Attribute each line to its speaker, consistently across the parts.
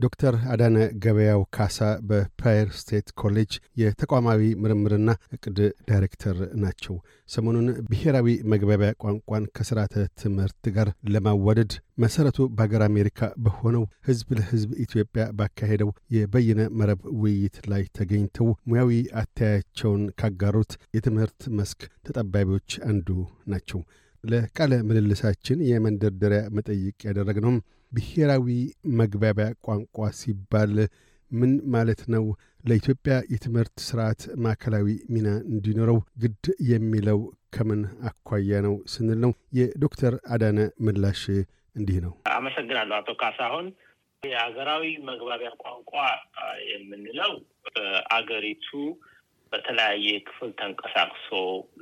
Speaker 1: ዶክተር አዳነ ገበያው ካሳ በፓየር ስቴት ኮሌጅ የተቋማዊ ምርምርና እቅድ ዳይሬክተር ናቸው። ሰሞኑን ብሔራዊ መግባቢያ ቋንቋን ከስርዓተ ትምህርት ጋር ለማዋደድ መሰረቱ በሀገር አሜሪካ በሆነው ህዝብ ለህዝብ ኢትዮጵያ ባካሄደው የበይነ መረብ ውይይት ላይ ተገኝተው ሙያዊ አተያያቸውን ካጋሩት የትምህርት መስክ ተጠባቢዎች አንዱ ናቸው። ለቃለ ምልልሳችን የመንደርደሪያ መጠይቅ ያደረግነውም ብሔራዊ መግባቢያ ቋንቋ ሲባል ምን ማለት ነው? ለኢትዮጵያ የትምህርት ስርዓት ማዕከላዊ ሚና እንዲኖረው ግድ የሚለው ከምን አኳያ ነው ስንል ነው። የዶክተር አዳነ ምላሽ እንዲህ ነው።
Speaker 2: አመሰግናለሁ አቶ ካሳሁን። የሀገራዊ መግባቢያ ቋንቋ የምንለው በአገሪቱ በተለያየ ክፍል ተንቀሳቅሶ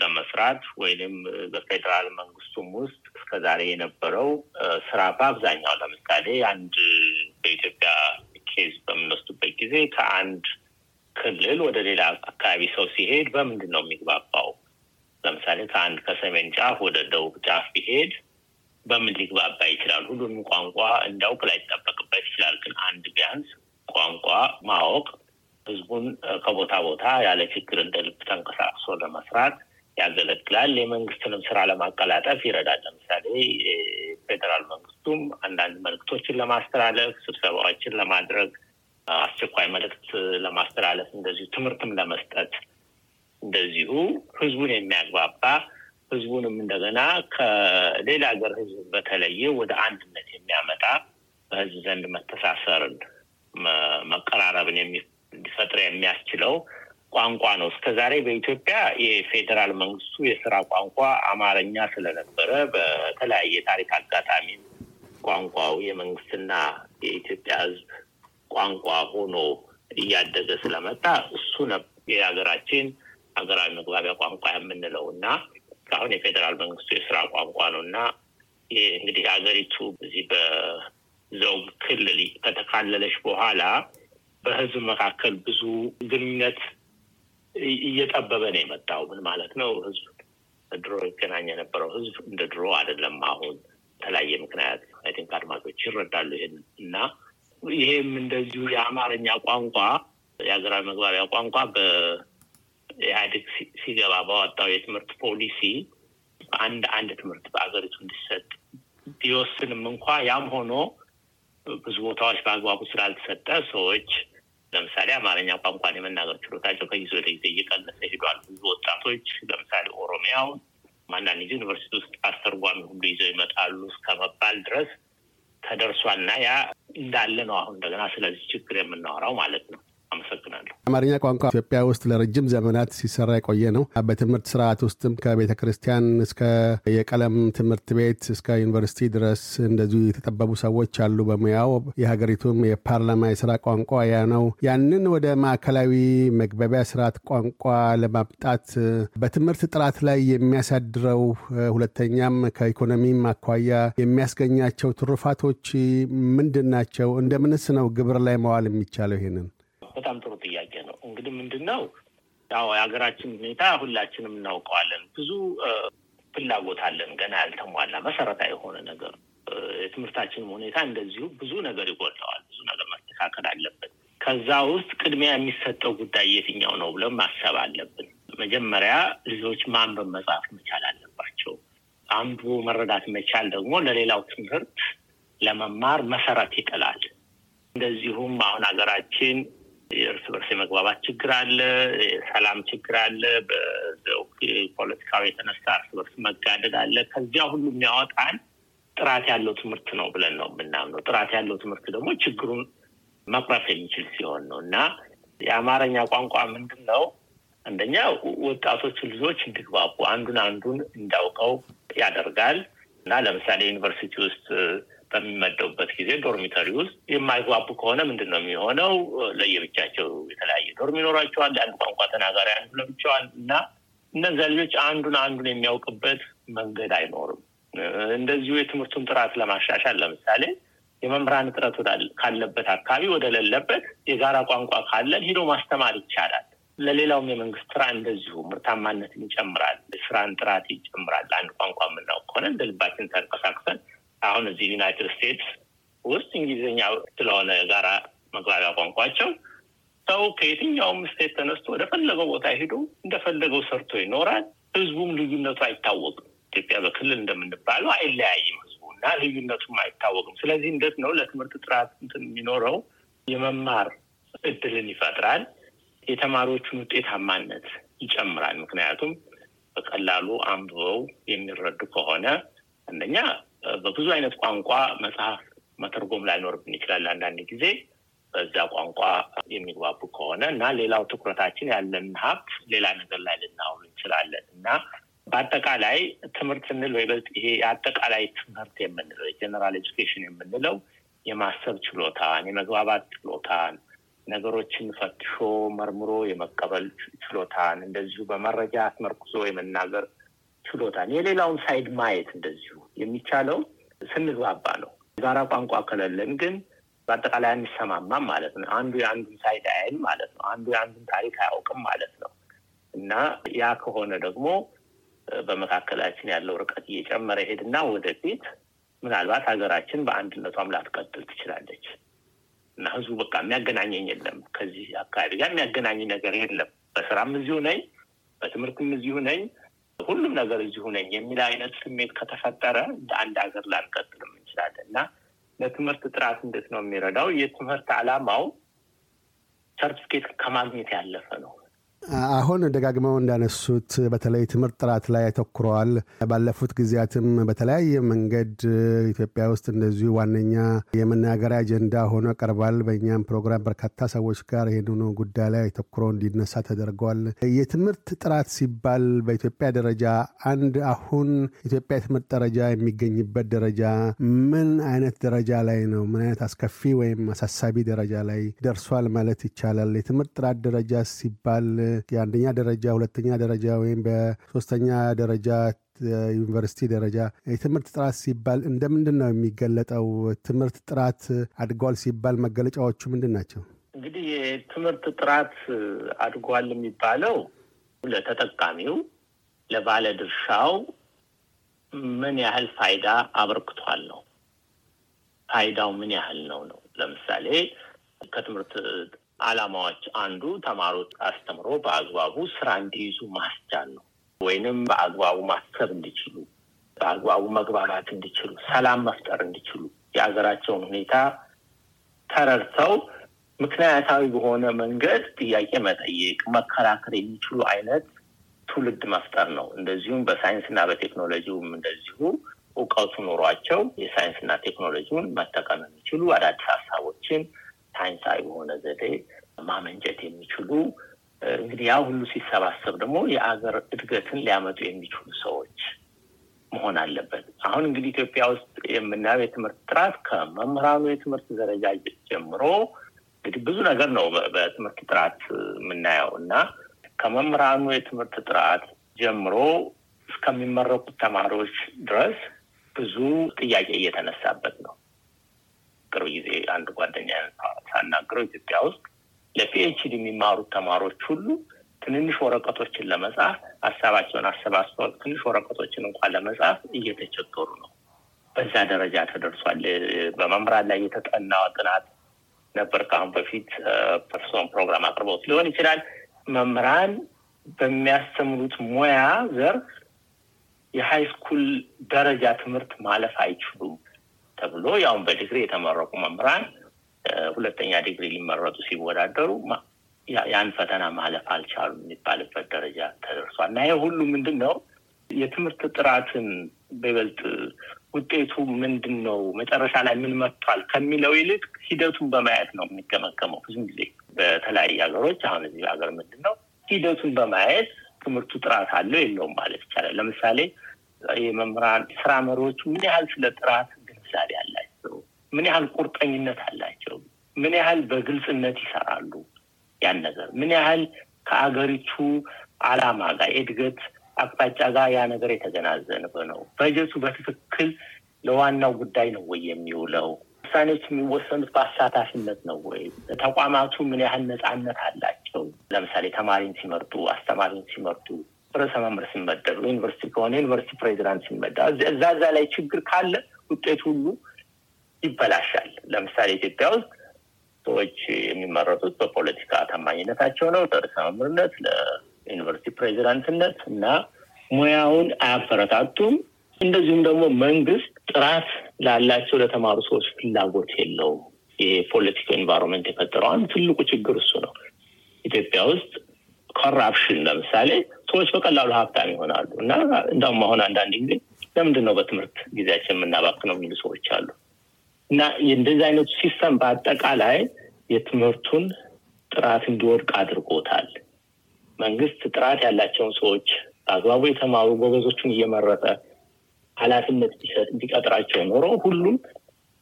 Speaker 2: ለመስራት ወይንም በፌዴራል መንግስቱም ውስጥ እስከዛሬ የነበረው ስራ በአብዛኛው ለምሳሌ አንድ በኢትዮጵያ ኬዝ በምንወስዱበት ጊዜ ከአንድ ክልል ወደ ሌላ አካባቢ ሰው ሲሄድ በምንድን ነው የሚግባባው? ለምሳሌ ከአንድ ከሰሜን ጫፍ ወደ ደቡብ ጫፍ ቢሄድ በምን ሊግባባ ይችላል? ሁሉንም ቋንቋ እንዲያውቅ ላይጠበቅበት ይችላል። ግን አንድ ቢያንስ ቋንቋ ማወቅ ህዝቡን ከቦታ ቦታ ያለ ችግር እንደ ልብ ተንቀሳቅሶ ለመስራት ያገለግላል። የመንግስትንም ስራ ለማቀላጠፍ ይረዳል። ለምሳሌ የፌዴራል መንግስቱም አንዳንድ መልእክቶችን ለማስተላለፍ፣ ስብሰባዎችን ለማድረግ፣ አስቸኳይ መልእክት ለማስተላለፍ፣ እንደዚሁ ትምህርትም ለመስጠት እንደዚሁ ህዝቡን የሚያግባባ ህዝቡንም እንደገና ከሌላ ሀገር ህዝብ በተለየ ወደ አንድነት የሚያመጣ በህዝብ ዘንድ መተሳሰርን መቀራረብን እንዲፈጥር የሚያስችለው ቋንቋ ነው። እስከ ዛሬ በኢትዮጵያ የፌዴራል መንግስቱ የስራ ቋንቋ አማርኛ ስለነበረ በተለያየ ታሪክ አጋጣሚ ቋንቋው የመንግስትና የኢትዮጵያ ህዝብ ቋንቋ ሆኖ እያደገ ስለመጣ እሱ የሀገራችን ሀገራዊ መግባቢያ ቋንቋ የምንለው እና እስካሁን የፌዴራል መንግስቱ የስራ ቋንቋ ነው እና እንግዲህ ሀገሪቱ እዚህ በዘውግ ክልል ከተካለለች በኋላ በህዝብ መካከል ብዙ ግንኙነት እየጠበበ ነው የመጣው። ምን ማለት ነው? ህዝብ ድሮ ይገናኝ የነበረው ህዝብ እንደ ድሮ አይደለም። አሁን የተለያየ ምክንያት I think አድማጮች ይረዳሉ ይህን እና ይሄም እንደዚሁ የአማርኛ ቋንቋ የሀገራዊ መግባቢያ ቋንቋ በኢህአዴግ ሲገባ ባወጣው የትምህርት ፖሊሲ እንደ አንድ ትምህርት በሀገሪቱ እንዲሰጥ ቢወስንም እንኳ ያም ሆኖ ብዙ ቦታዎች በአግባቡ ስላልተሰጠ ሰዎች ለምሳሌ አማርኛ ቋንቋን የመናገር ችሎታቸው ከጊዜ ወደ ጊዜ እየቀነሰ ሄዷል። ብዙ ወጣቶች ለምሳሌ ኦሮሚያው አንዳንድ ጊዜ ዩኒቨርሲቲ ውስጥ አስተርጓሚ ሁሉ ይዘው ይመጣሉ እስከ መባል ድረስ ተደርሷል እና ያ እንዳለ ነው አሁን እንደገና ስለዚህ ችግር የምናወራው ማለት ነው። አመሰግናለሁ።
Speaker 1: አማርኛ ቋንቋ ኢትዮጵያ ውስጥ ለረጅም ዘመናት ሲሰራ የቆየ ነው። በትምህርት ስርዓት ውስጥም ከቤተ ክርስቲያን እስከ የቀለም ትምህርት ቤት እስከ ዩኒቨርሲቲ ድረስ እንደዚሁ የተጠበቡ ሰዎች አሉ በሙያው። የሀገሪቱም የፓርላማ የስራ ቋንቋ ያ ነው። ያንን ወደ ማዕከላዊ መግባቢያ ስርዓት ቋንቋ ለማምጣት በትምህርት ጥራት ላይ የሚያሳድረው ሁለተኛም ከኢኮኖሚም አኳያ የሚያስገኛቸው ትሩፋቶች ምንድን ናቸው? እንደምንስ ነው ግብር ላይ መዋል የሚቻለው ይሄንን?
Speaker 2: በጣም ጥሩ ጥያቄ ነው። እንግዲህ ምንድን ነው ያው የሀገራችን ሁኔታ ሁላችንም እናውቀዋለን። ብዙ ፍላጎት አለን፣ ገና ያልተሟላ መሰረታዊ የሆነ ነገር። የትምህርታችንም ሁኔታ እንደዚሁ ብዙ ነገር ይጎድለዋል። ብዙ ነገር መስተካከል አለበት። ከዛ ውስጥ ቅድሚያ የሚሰጠው ጉዳይ የትኛው ነው ብለን ማሰብ አለብን። መጀመሪያ ልጆች ማንበብ መጻፍ መቻል አለባቸው። አንዱ መረዳት መቻል ደግሞ ለሌላው ትምህርት ለመማር መሰረት ይጥላል። እንደዚሁም አሁን ሀገራችን በርስ የመግባባት ችግር አለ፣ የሰላም ችግር አለ፣ ፖለቲካዊ የተነሳ እርስ በርስ መጋደድ አለ። ከዚያ ሁሉ የሚያወጣን ጥራት ያለው ትምህርት ነው ብለን ነው የምናምነው። ጥራት ያለው ትምህርት ደግሞ ችግሩን መቅረፍ የሚችል ሲሆን ነው እና የአማርኛ ቋንቋ ምንድን ነው? አንደኛ ወጣቶቹ ልጆች እንዲግባቡ አንዱን አንዱን እንዳውቀው ያደርጋል እና ለምሳሌ ዩኒቨርሲቲ ውስጥ በሚመደቡበት ጊዜ dormitory ውስጥ የማይግባቡ ከሆነ ምንድን ነው የሚሆነው? ለየብቻቸው የተለያየ dorm ይኖራቸዋል። አንድ ቋንቋ ተናጋሪ አንዱ ለብቻዋል እና እነዚያ ልጆች አንዱን አንዱን የሚያውቅበት መንገድ አይኖርም። እንደዚሁ የትምህርቱን ጥራት ለማሻሻል ለምሳሌ የመምህራን እጥረት ካለበት አካባቢ ወደ ሌለበት የጋራ ቋንቋ ካለን ሂዶ ማስተማር ይቻላል። ለሌላውም የመንግስት ስራ እንደዚሁ ምርታማነትን ይጨምራል፣ ስራን ጥራት ይጨምራል። አንድ ቋንቋ የምናውቅ ከሆነ እንደ ልባችን ተንቀሳቅሰን አሁን እዚህ ዩናይትድ ስቴትስ ውስጥ እንግሊዝኛ ስለሆነ የጋራ መግባቢያ ቋንቋቸው ሰው ከየትኛውም ስቴት ተነስቶ ወደፈለገው ቦታ ሄዶ እንደፈለገው ሰርቶ ይኖራል። ህዝቡም ልዩነቱ አይታወቅም። ኢትዮጵያ በክልል እንደምንባለው አይለያይም ህዝቡ እና ልዩነቱም አይታወቅም። ስለዚህ እንዴት ነው ለትምህርት ጥራት እንትን የሚኖረው የመማር እድልን ይፈጥራል። የተማሪዎቹን ውጤታማነት ይጨምራል። ምክንያቱም በቀላሉ አንብበው የሚረዱ ከሆነ አንደኛ በብዙ አይነት ቋንቋ መጽሐፍ መተርጎም ላይኖርብን ይችላል አንዳንድ ጊዜ። በዛ ቋንቋ የሚግባቡ ከሆነ እና ሌላው ትኩረታችን ያለን ሀብት ሌላ ነገር ላይ ልናውሉ እንችላለን። እና በአጠቃላይ ትምህርት ስንል በይበልጥ ይሄ የአጠቃላይ ትምህርት የምንለው የ general education የምንለው የማሰብ ችሎታን፣ የመግባባት ችሎታን፣ ነገሮችን ፈትሾ መርምሮ የመቀበል ችሎታን፣ እንደዚሁ በመረጃ አስመርኩዞ የመናገር ችሎታን፣ የሌላውን side ማየት እንደዚሁ የሚቻለው ስንግባባ ነው። የጋራ ቋንቋ ከሌለን ግን በአጠቃላይ አንሰማማም ማለት ነው። አንዱ የአንዱን side አያይም ማለት ነው። አንዱ የአንዱን ታሪክ አያውቅም ማለት ነው እና ያ ከሆነ ደግሞ በመካከላችን ያለው ርቀት እየጨመረ ሄድና ወደፊት ምናልባት ሀገራችን በአንድነቷም ላትቀጥል ትችላለች እና ህዝቡ በቃ የሚያገናኘኝ የለም ከዚህ አካባቢ ጋር የሚያገናኝ ነገር የለም፣ በስራም እዚሁ ነኝ፣ በትምህርትም እዚሁ ነኝ፣ ሁሉም ነገር እዚሁ ነኝ የሚል አይነት ስሜት ከተፈጠረ እንደ አንድ ሀገር ላንቀጥልም እንችላለን እና ለትምህርት ጥራት እንዴት ነው የሚረዳው? የትምህርት ዓላማው ሰርቲፊኬት ከማግኘት ያለፈ ነው።
Speaker 1: አሁን ደጋግመው እንዳነሱት በተለይ ትምህርት ጥራት ላይ ያተኩራል። ባለፉት ጊዜያትም በተለያየ መንገድ ኢትዮጵያ ውስጥ እንደዚሁ ዋነኛ የመናገሪያ አጀንዳ ሆኖ ቀርቧል። በእኛም ፕሮግራም በርካታ ሰዎች ጋር ይህንኑ ጉዳይ ላይ ተኩሮ እንዲነሳ ተደርገዋል። የትምህርት ጥራት ሲባል በኢትዮጵያ ደረጃ አንድ አሁን ኢትዮጵያ የትምህርት ደረጃ የሚገኝበት ደረጃ ምን አይነት ደረጃ ላይ ነው? ምን አይነት አስከፊ ወይም አሳሳቢ ደረጃ ላይ ደርሷል ማለት ይቻላል? የትምህርት ጥራት ደረጃ ሲባል የአንደኛ ደረጃ ሁለተኛ ደረጃ ወይም በሶስተኛ ደረጃ ዩኒቨርሲቲ ደረጃ የትምህርት ጥራት ሲባል እንደምንድን ነው የሚገለጠው? ትምህርት ጥራት አድጓል ሲባል መገለጫዎቹ ምንድን ናቸው?
Speaker 2: እንግዲህ የትምህርት ጥራት አድጓል የሚባለው ለተጠቃሚው ለባለ ድርሻው ምን ያህል ፋይዳ አበርክቷል ነው። ፋይዳው ምን ያህል ነው ነው። ለምሳሌ ከትምህርት ዓላማዎች አንዱ ተማሪዎች አስተምሮ በአግባቡ ስራ እንዲይዙ ማስቻል ነው። ወይንም በአግባቡ ማሰብ እንዲችሉ፣ በአግባቡ መግባባት እንዲችሉ፣ ሰላም መፍጠር እንዲችሉ፣ የሀገራቸውን ሁኔታ ተረድተው ምክንያታዊ በሆነ መንገድ ጥያቄ መጠየቅ፣ መከራከር የሚችሉ አይነት ትውልድ መፍጠር ነው። እንደዚሁም በሳይንስና በቴክኖሎጂውም እንደዚሁ እውቀቱ ኖሯቸው የሳይንስና ቴክኖሎጂውን መጠቀም የሚችሉ አዳዲስ ሀሳቦችን ሳይንሳዊ በሆነ ዘዴ ማመንጨት የሚችሉ እንግዲህ ያ ሁሉ ሲሰባሰብ ደግሞ የአገር እድገትን ሊያመጡ የሚችሉ ሰዎች መሆን አለበት። አሁን እንግዲህ ኢትዮጵያ ውስጥ የምናየው የትምህርት ጥራት ከመምህራኑ የትምህርት ደረጃ ጀምሮ እንግዲህ ብዙ ነገር ነው በትምህርት ጥራት የምናየው እና ከመምህራኑ የትምህርት ጥራት ጀምሮ እስከሚመረቁት ተማሪዎች ድረስ ብዙ ጥያቄ እየተነሳበት ነው። ቅርብ ጊዜ አንድ ጓደኛ ሳናግረው ኢትዮጵያ ውስጥ ለፒኤችዲ የሚማሩት ተማሪዎች ሁሉ ትንንሽ ወረቀቶችን ለመጻፍ ሀሳባቸውን አሰባስበው ትንሽ ወረቀቶችን እንኳን ለመጻፍ እየተቸገሩ ነው። በዛ ደረጃ ተደርሷል። በመምህራን ላይ የተጠና ጥናት ነበር ከአሁን በፊት ፐርሶን ፕሮግራም አቅርበውት ሊሆን ይችላል። መምህራን በሚያስተምሩት ሙያ ዘርፍ የሀይ ስኩል ደረጃ ትምህርት ማለፍ አይችሉም ተብሎ ያውን በዲግሪ የተመረቁ መምህራን ሁለተኛ ዲግሪ ሊመረጡ ሲወዳደሩ ያን ፈተና ማለፍ አልቻሉም የሚባልበት ደረጃ ተደርሷል እና ይህ ሁሉ ምንድን ነው የትምህርት ጥራትን በይበልጥ ውጤቱ ምንድን ነው መጨረሻ ላይ ምን መጥቷል ከሚለው ይልቅ ሂደቱን በማየት ነው የሚገመገመው። ብዙም ጊዜ በተለያዩ ሀገሮች አሁን እዚህ ሀገር ምንድን ነው ሂደቱን በማየት ትምህርቱ ጥራት አለው የለውም ማለት ይቻላል። ለምሳሌ የመምህራን ስራ መሪዎቹ ምን ያህል ስለ ጥራት ግንዛቤ አላቸው? ምን ያህል ቁርጠኝነት አላቸው? ምን ያህል በግልጽነት ይሰራሉ? ያን ነገር ምን ያህል ከአገሪቱ አላማ ጋር የእድገት አቅጣጫ ጋር ያ ነገር የተገናዘበ ነው? በጀቱ በትክክል ለዋናው ጉዳይ ነው ወይ የሚውለው? ውሳኔዎች የሚወሰኑት በአሳታፊነት ነው ወይ? ተቋማቱ ምን ያህል ነፃነት አላቸው? ለምሳሌ ተማሪን ሲመርጡ፣ አስተማሪን ሲመርጡ፣ ርዕሰ መምህር ሲመደብ፣ ዩኒቨርሲቲ ከሆነ ዩኒቨርሲቲ ፕሬዚዳንት ሲመደብ እዛ እዛ ላይ ችግር ካለ ውጤት ሁሉ ይበላሻል። ለምሳሌ ኢትዮጵያ ውስጥ ሰዎች የሚመረጡት በፖለቲካ ታማኝነታቸው ነው። ለርዕሰ መምህርነት፣ ለዩኒቨርሲቲ ፕሬዚዳንትነት እና ሙያውን አያበረታቱም። እንደዚሁም ደግሞ መንግስት ጥራት ላላቸው ለተማሩ ሰዎች ፍላጎት የለውም። የፖለቲካ environment የፈጠረው አንዱ ትልቁ ችግር እሱ ነው። ኢትዮጵያ ውስጥ corruption ለምሳሌ ሰዎች በቀላሉ ሀብታም ይሆናሉ እና እንዳውም አሁን አንዳንድ ጊዜ ለምንድን ነው በትምህርት ጊዜያችን የምናባክነው የሚሉ ሰዎች አሉ እና እንደዚህ አይነቱ system በአጠቃላይ የትምህርቱን ጥራት እንዲወድቅ አድርጎታል። መንግስት ጥራት ያላቸውን ሰዎች በአግባቡ የተማሩ ጎበዞቹን እየመረጠ ኃላፊነት ቢሰጥ ቢቀጥራቸው ኖሮ ሁሉም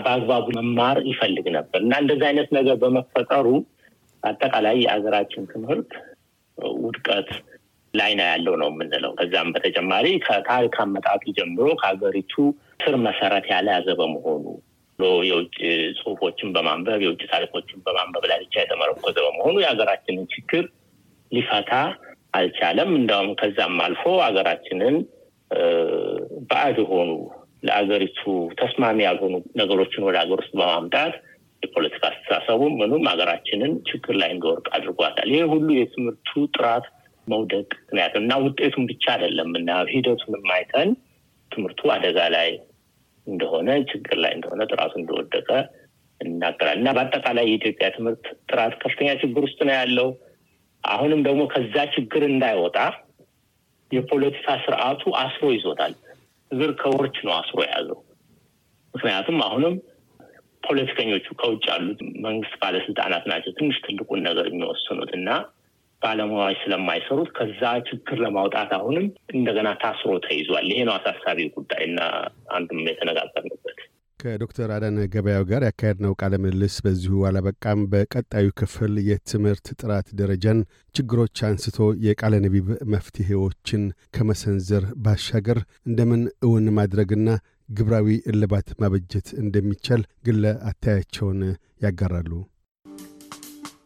Speaker 2: በአግባቡ መማር ይፈልግ ነበር እና እንደዚህ አይነት ነገር በመፈጠሩ አጠቃላይ የሀገራችን ትምህርት ውድቀት ላይ ነው ያለው ነው የምንለው። ከዛም በተጨማሪ ከታሪክ አመጣጡ ጀምሮ ከሀገሪቱ ስር መሰረት ያልያዘ በመሆኑ የውጭ ጽሁፎችን በማንበብ የውጭ ታሪኮችን በማንበብ ላይ ብቻ የተመረኮዘ በመሆኑ የሀገራችንን ችግር ሊፈታ አልቻለም። እንዳውም ከዛም አልፎ ሀገራችንን ባዕድ የሆኑ ለአገሪቱ ተስማሚ ያልሆኑ ነገሮችን ወደ ሀገር ውስጥ በማምጣት የፖለቲካ አስተሳሰቡ ምኑም ሀገራችንን ችግር ላይ እንዲወርቅ አድርጓታል። ይህ ሁሉ የትምህርቱ ጥራት መውደቅ ምክንያት እና ውጤቱን ብቻ አይደለም እና ሂደቱንም አይተን ትምህርቱ አደጋ ላይ እንደሆነ ችግር ላይ እንደሆነ ጥራቱ እንደወደቀ እናገራል እና በአጠቃላይ የኢትዮጵያ ትምህርት ጥራት ከፍተኛ ችግር ውስጥ ነው ያለው። አሁንም ደግሞ ከዛ ችግር እንዳይወጣ የፖለቲካ ስርዓቱ አስሮ ይዞታል። እግር ከወርች ነው አስሮ የያዘው። ምክንያቱም አሁንም ፖለቲከኞቹ ከውጭ ያሉት መንግስት ባለስልጣናት ናቸው ትንሽ ትልቁን ነገር የሚወስኑት እና ባለሙያዎች ስለማይሰሩት ከዛ ችግር ለማውጣት አሁንም እንደገና ታስሮ ተይዟል። ይሄ ነው አሳሳቢ ጉዳይ እና አንዱም የተነጋገርንበት።
Speaker 1: ከዶክተር አዳነ ገበያው ጋር ያካሄድነው ቃለ ምልልስ በዚሁ አላበቃም። በቀጣዩ ክፍል የትምህርት ጥራት ደረጃን ችግሮች አንስቶ የቃለ ነቢብ መፍትሄዎችን ከመሰንዘር ባሻገር እንደምን እውን ማድረግና ገቢራዊ እልባት ማበጀት እንደሚቻል ግለ አተያያቸውን ያጋራሉ።